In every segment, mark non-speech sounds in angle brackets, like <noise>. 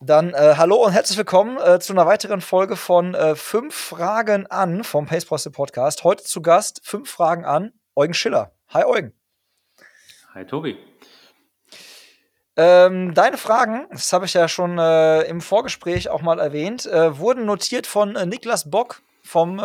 Dann äh, hallo und herzlich willkommen äh, zu einer weiteren Folge von äh, Fünf Fragen an vom Pace Podcast. Heute zu Gast Fünf Fragen an Eugen Schiller. Hi Eugen. Hi Tobi. Ähm, deine Fragen, das habe ich ja schon äh, im Vorgespräch auch mal erwähnt, äh, wurden notiert von äh, Niklas Bock vom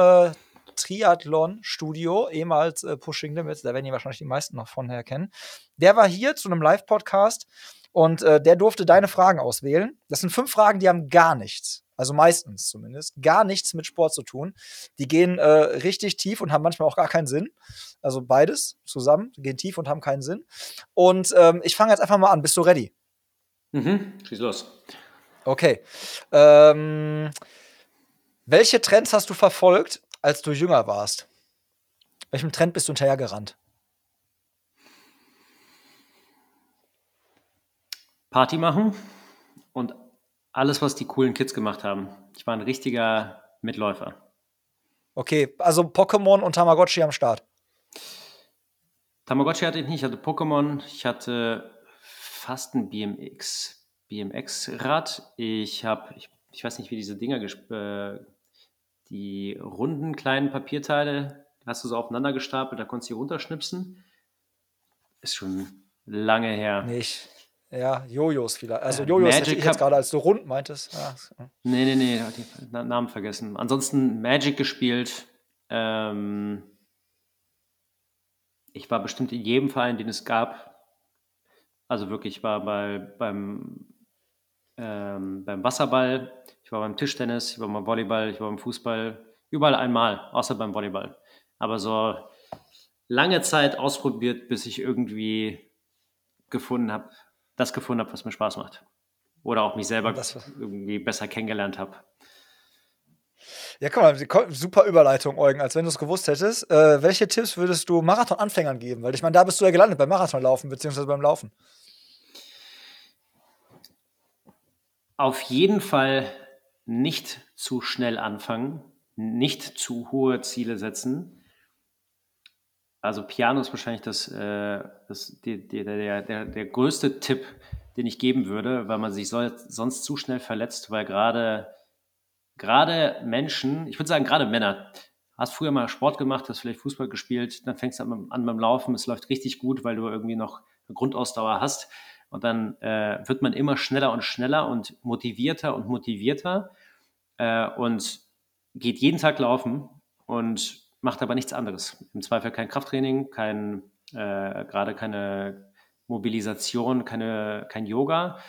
Triathlon-Studio, ehemals Pushing Limits. Da werden die wahrscheinlich die meisten noch von her kennen. Der war hier zu einem Live-Podcast und äh, der durfte deine Fragen auswählen. Das sind fünf Fragen, die haben gar nichts, also meistens zumindest, gar nichts mit Sport zu tun. Die gehen äh, richtig tief und haben manchmal auch gar keinen Sinn. Also beides zusammen gehen tief und haben keinen Sinn. Und ähm, ich fange jetzt einfach mal an. Bist du ready? Mhm, schieß los. Okay. Ähm, welche Trends hast du verfolgt, als du jünger warst? Welchem Trend bist du hinterhergerannt? Party machen und alles, was die coolen Kids gemacht haben. Ich war ein richtiger Mitläufer. Okay, also Pokémon und Tamagotchi am Start. Tamagotchi hatte ich nicht, ich hatte Pokémon, ich hatte fast ein BMX, BMX-Rad. Ich habe, ich, ich, weiß nicht, wie diese Dinger, äh, die runden kleinen Papierteile, hast du so aufeinander gestapelt, da konntest du die runterschnipsen. Ist schon lange her. Nicht. Ja, Jojos vielleicht. Also Jojos hätte ich jetzt gerade, als du rund meintest. Ja. Nee, nee, nee, die Namen vergessen. Ansonsten Magic gespielt. Ähm, ich war bestimmt in jedem Verein, den es gab. Also wirklich, ich war bei, beim, ähm, beim Wasserball, ich war beim Tischtennis, ich war beim Volleyball, ich war beim Fußball. Überall einmal, außer beim Volleyball. Aber so lange Zeit ausprobiert, bis ich irgendwie gefunden habe, das gefunden habe, was mir Spaß macht. Oder auch mich selber irgendwie besser kennengelernt habe. Ja, guck mal, super Überleitung, Eugen, als wenn du es gewusst hättest. Äh, welche Tipps würdest du Marathon-Anfängern geben? Weil ich meine, da bist du ja gelandet beim Marathonlaufen, beziehungsweise beim Laufen. Auf jeden Fall nicht zu schnell anfangen, nicht zu hohe Ziele setzen also Piano ist wahrscheinlich das, äh, das die, die, der, der, der größte Tipp, den ich geben würde, weil man sich so, sonst zu schnell verletzt, weil gerade gerade Menschen, ich würde sagen gerade Männer, hast früher mal Sport gemacht, hast vielleicht Fußball gespielt, dann fängst du an, an beim Laufen, es läuft richtig gut, weil du irgendwie noch eine Grundausdauer hast. Und dann äh, wird man immer schneller und schneller und motivierter und motivierter äh, und geht jeden Tag laufen und macht aber nichts anderes. Im Zweifel kein Krafttraining, kein, äh, gerade keine Mobilisation, keine, kein Yoga.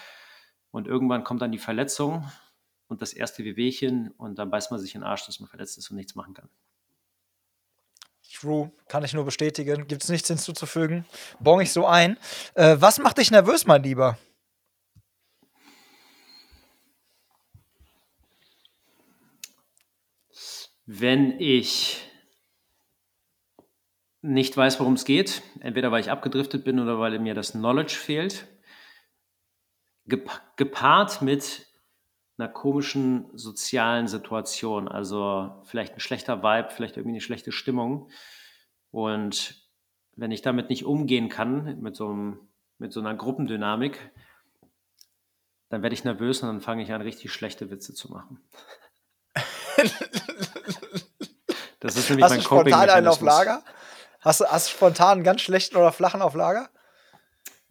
Und irgendwann kommt dann die Verletzung und das erste Wehwehchen und dann beißt man sich in den Arsch, dass man verletzt ist und nichts machen kann. True, kann ich nur bestätigen. Gibt es nichts hinzuzufügen. Bong ich so ein. Äh, was macht dich nervös, mein Lieber? Wenn ich nicht weiß, worum es geht, entweder weil ich abgedriftet bin oder weil mir das Knowledge fehlt, gepaart mit einer komischen sozialen Situation, also vielleicht ein schlechter Vibe, vielleicht irgendwie eine schlechte Stimmung. Und wenn ich damit nicht umgehen kann, mit so, einem, mit so einer Gruppendynamik, dann werde ich nervös und dann fange ich an, richtig schlechte Witze zu machen. <laughs> das ist nämlich Hast mein coping einen auf Lager? Hast du, hast spontan einen ganz schlechten oder flachen auf Lager?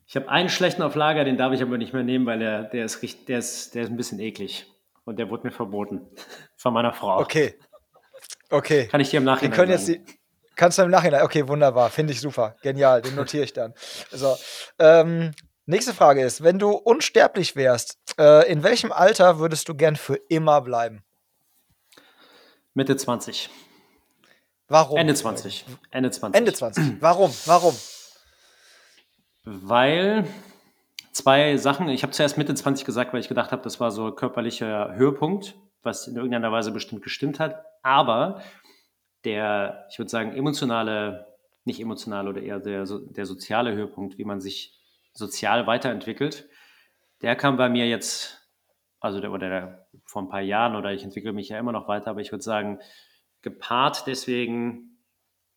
Ich habe einen schlechten auf Lager, den darf ich aber nicht mehr nehmen, weil der, der, ist, der, ist, der ist ein bisschen eklig. Und der wurde mir verboten. <laughs> Von meiner Frau. Okay. Okay. Kann ich dir im Nachhinein Wir können jetzt die, Kannst du im Nachhinein. Okay, wunderbar. Finde ich super. Genial. Den notiere ich dann. So. Ähm, nächste Frage ist: Wenn du unsterblich wärst, äh, in welchem Alter würdest du gern für immer bleiben? Mitte 20. Warum? Ende 20. Ende 20. Ende 20. Warum? Warum? Weil zwei Sachen. Ich habe zuerst Mitte 20 gesagt, weil ich gedacht habe, das war so ein körperlicher Höhepunkt, was in irgendeiner Weise bestimmt gestimmt hat. Aber der, ich würde sagen, emotionale, nicht emotionale oder eher der, der soziale Höhepunkt, wie man sich sozial weiterentwickelt, der kam bei mir jetzt, also der, oder der, vor ein paar Jahren oder ich entwickle mich ja immer noch weiter, aber ich würde sagen, gepaart deswegen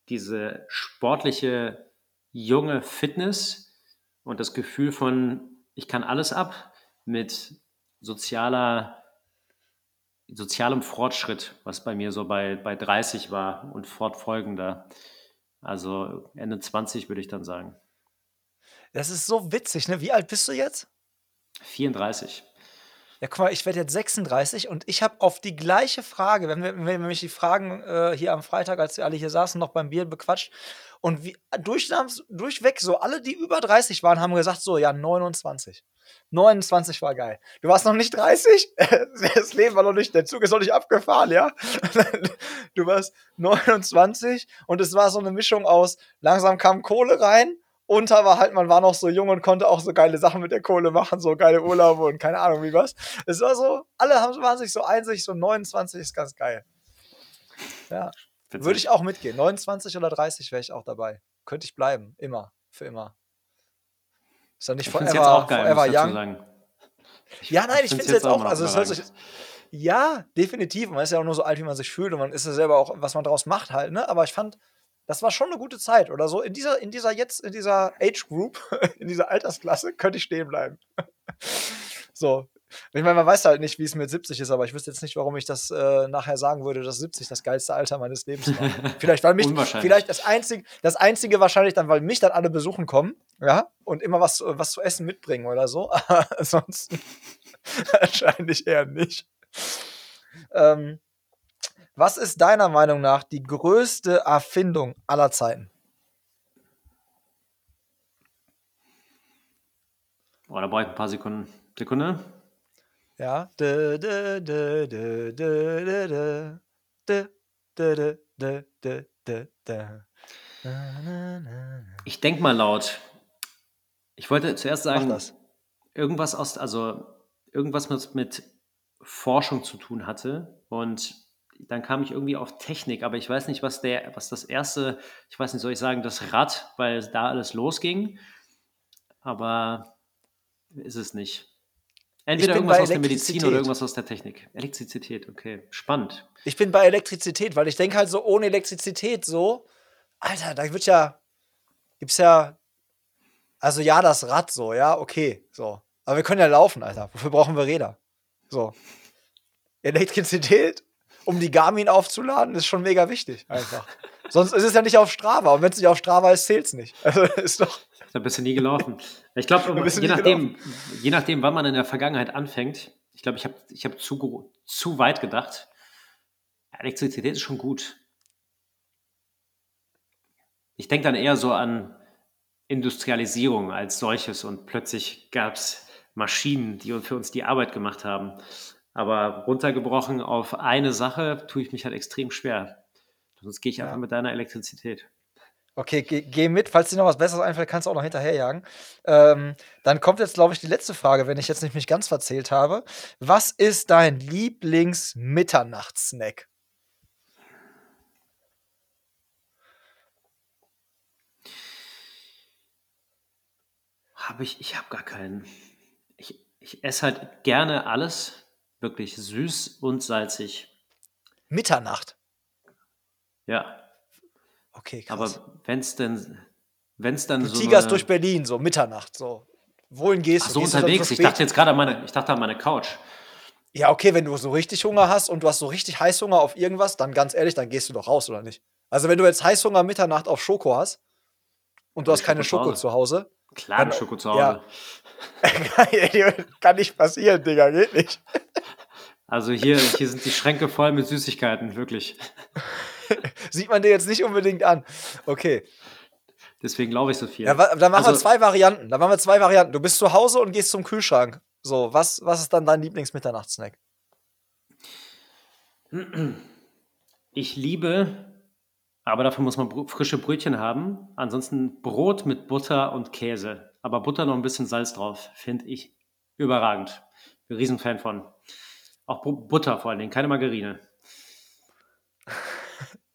diese sportliche junge Fitness und das Gefühl von, ich kann alles ab mit sozialer, sozialem Fortschritt, was bei mir so bei, bei 30 war und fortfolgender. Also Ende 20 würde ich dann sagen. Das ist so witzig, ne? Wie alt bist du jetzt? 34. Ja, guck mal, ich werde jetzt 36 und ich habe auf die gleiche Frage, wenn wir, mich die Fragen äh, hier am Freitag, als wir alle hier saßen, noch beim Bier bequatscht und wie, durch, durchweg so, alle, die über 30 waren, haben gesagt so, ja, 29. 29 war geil. Du warst noch nicht 30? <laughs> Das Leben war noch nicht, der Zug ist noch nicht abgefahren, ja? <laughs> Du warst 29 und es war so eine Mischung aus, langsam kam Kohle rein unter war halt, man war noch so jung und konnte auch so geile Sachen mit der Kohle machen, so geile Urlaube und keine Ahnung wie was. Es war so, alle haben, waren sich so einsig, so 29 ist ganz geil. Ja. Würde ich auch mitgehen. 29 oder 30 wäre ich auch dabei. Könnte ich bleiben. Immer. Für immer. Ist ja nicht forever, jetzt auch geil, forever young. Sagen. Ja, nein, ich, ich finde es jetzt auch. Also, es hört sich, ja, definitiv. Man ist ja auch nur so alt, wie man sich fühlt und man ist ja selber auch, was man daraus macht halt, ne? Aber ich fand, das war schon eine gute Zeit oder so. In dieser, in dieser jetzt, in dieser Age Group, <laughs> in dieser Altersklasse, könnte ich stehen bleiben. <laughs> so. Ich meine, man weiß halt nicht, wie es mit 70 ist, aber ich wüsste jetzt nicht, warum ich das äh, nachher sagen würde, dass 70 das geilste Alter meines Lebens war. <laughs> vielleicht, weil mich, vielleicht das einzige, das einzige wahrscheinlich dann, weil mich dann alle besuchen kommen, ja, und immer was, was zu essen mitbringen oder so. Aber ansonsten wahrscheinlich eher nicht. Ähm, was ist deiner Meinung nach die größte Erfindung aller Zeiten? Oh, da brauche ich ein paar Sekunden. Sekunde. Ja. Ich denke mal laut. Ich wollte zuerst sagen, irgendwas aus, also irgendwas mit, mit Forschung zu tun hatte und dann kam ich irgendwie auf Technik, aber ich weiß nicht, was der, was das erste, ich weiß nicht, soll ich sagen, das Rad, weil da alles losging. Aber ist es nicht. Entweder irgendwas aus der Medizin oder irgendwas aus der Technik. Elektrizität, okay. Spannend. Ich bin bei Elektrizität, weil ich denke halt so, ohne Elektrizität so, Alter, da wird ja, gibt's ja, also ja, das Rad so, ja, okay, so. Aber wir können ja laufen, Alter. Wofür brauchen wir Räder? So. Elektrizität um die Garmin aufzuladen, ist schon mega wichtig. Einfach. Sonst ist es ja nicht auf Strava. Und wenn es nicht auf Strava ist, zählt es nicht. Also ist doch. Da bist du nie gelaufen. Ich glaube, je, nachdem, je nachdem, wann man in der Vergangenheit anfängt, ich glaube, ich habe ich hab zu, zu weit gedacht. Elektrizität ist schon gut. Ich denke dann eher so an Industrialisierung als solches und plötzlich gab es Maschinen, die für uns die Arbeit gemacht haben. Aber runtergebrochen auf eine Sache tue ich mich halt extrem schwer. Sonst gehe ich ja. einfach mit deiner Elektrizität. Okay, geh, geh, mit. Falls dir noch was Besseres einfällt, kannst du auch noch hinterherjagen. Ähm, dann kommt jetzt, glaube ich, die letzte Frage, wenn ich jetzt nicht mich ganz verzählt habe. Was ist dein Lieblings-Mitternachtssnack? Habe ich, ich habe gar keinen. Ich, ich esse halt gerne alles, Wirklich süß und salzig. Mitternacht. Ja. Okay, krass. Aber wenn es denn, wenn es dann du so. Tigerst durch Berlin, so Mitternacht, so. Wohin gehst Ach, so du? unterwegs. So ich dachte jetzt gerade an meine, ich dachte an meine Couch. Ja, okay, wenn du so richtig Hunger hast und du hast so richtig Heißhunger auf irgendwas, dann ganz ehrlich, dann gehst du doch raus, oder nicht? Also, wenn du jetzt Heißhunger Mitternacht auf Schoko hast und du hast keine Schoko, Schoko zu Hause. Klar, dann, Schoko zu Hause. Ja. <laughs> Kann nicht passieren, Digga, geht nicht. Also hier, hier sind die Schränke voll mit Süßigkeiten, wirklich. <laughs> Sieht man dir jetzt nicht unbedingt an. Okay. Deswegen glaube ich so viel. Ja, da machen also, wir zwei Varianten. Da machen wir zwei Varianten. Du bist zu Hause und gehst zum Kühlschrank. So, was, was ist dann dein Lieblingsmitternachtssnack? Ich liebe, aber dafür muss man frische Brötchen haben. Ansonsten Brot mit Butter und Käse. Aber Butter noch ein bisschen Salz drauf. Finde ich überragend. Bin Riesenfan von. Auch Butter vor allen Dingen, keine Margarine. <laughs>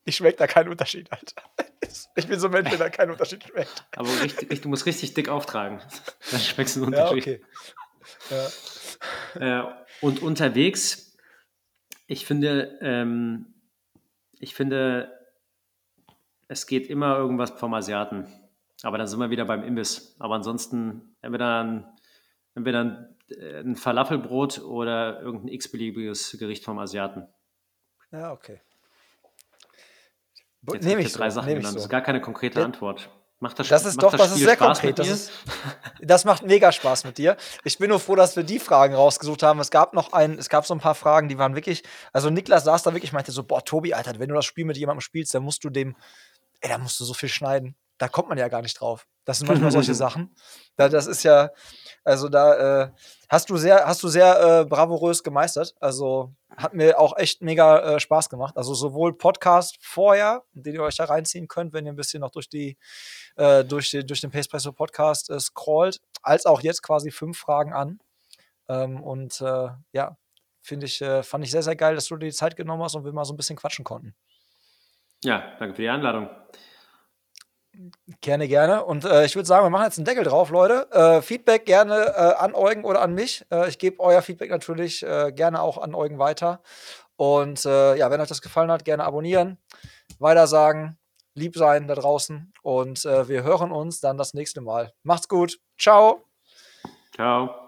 Ich schmecke da keinen Unterschied, Alter. <laughs> Ich bin so ein Mensch, der da keinen Unterschied schmeckt. <laughs> Aber richtig, du musst richtig dick auftragen. Dann schmeckst du einen Unterschied. Ja, okay. Ja. Äh, und unterwegs, ich finde, ähm, ich finde, es geht immer irgendwas vom Asiaten. Aber dann sind wir wieder beim Imbiss. Aber ansonsten, entweder ein, entweder ein ein Falafelbrot oder irgendein x-beliebiges Gericht vom Asiaten. Ja, okay. Jetzt nehme ich drei so, Sachen genannt. So. Das ist gar keine konkrete ja. Antwort. Macht das, das ist macht doch, das, das ist sehr Spaß konkret. Das, ist, <laughs> das macht mega Spaß mit dir. Ich bin nur froh, dass wir die Fragen rausgesucht haben. Es gab noch ein, es gab so ein paar Fragen, die waren wirklich, also Niklas saß da wirklich, meinte so, boah, Tobi, Alter, wenn du das Spiel mit jemandem spielst, dann musst du dem, ey, da musst du so viel schneiden. Da kommt man ja gar nicht drauf. Das sind manchmal solche <laughs> Sachen. Da, das ist ja, also da äh, hast du sehr, hast du sehr äh, bravourös gemeistert. Also hat mir auch echt mega äh, Spaß gemacht. Also sowohl Podcast vorher, den ihr euch da reinziehen könnt, wenn ihr ein bisschen noch durch die äh, durch, die, durch den Pacepresso Podcast äh, scrollt, als auch jetzt quasi fünf Fragen an. Ähm, und äh, ja, finde ich, äh, fand ich sehr, sehr geil, dass du dir die Zeit genommen hast und wir mal so ein bisschen quatschen konnten. Ja, danke für die Einladung. Gerne, gerne. Und äh, ich würde sagen, wir machen jetzt einen Deckel drauf, Leute. Äh, Feedback gerne äh, an Eugen oder an mich. Äh, ich gebe euer Feedback natürlich äh, gerne auch an Eugen weiter. Und äh, ja, wenn euch das gefallen hat, gerne abonnieren, weiter sagen, lieb sein da draußen. Und wir hören uns dann das nächste Mal. Macht's gut. Ciao. Ciao.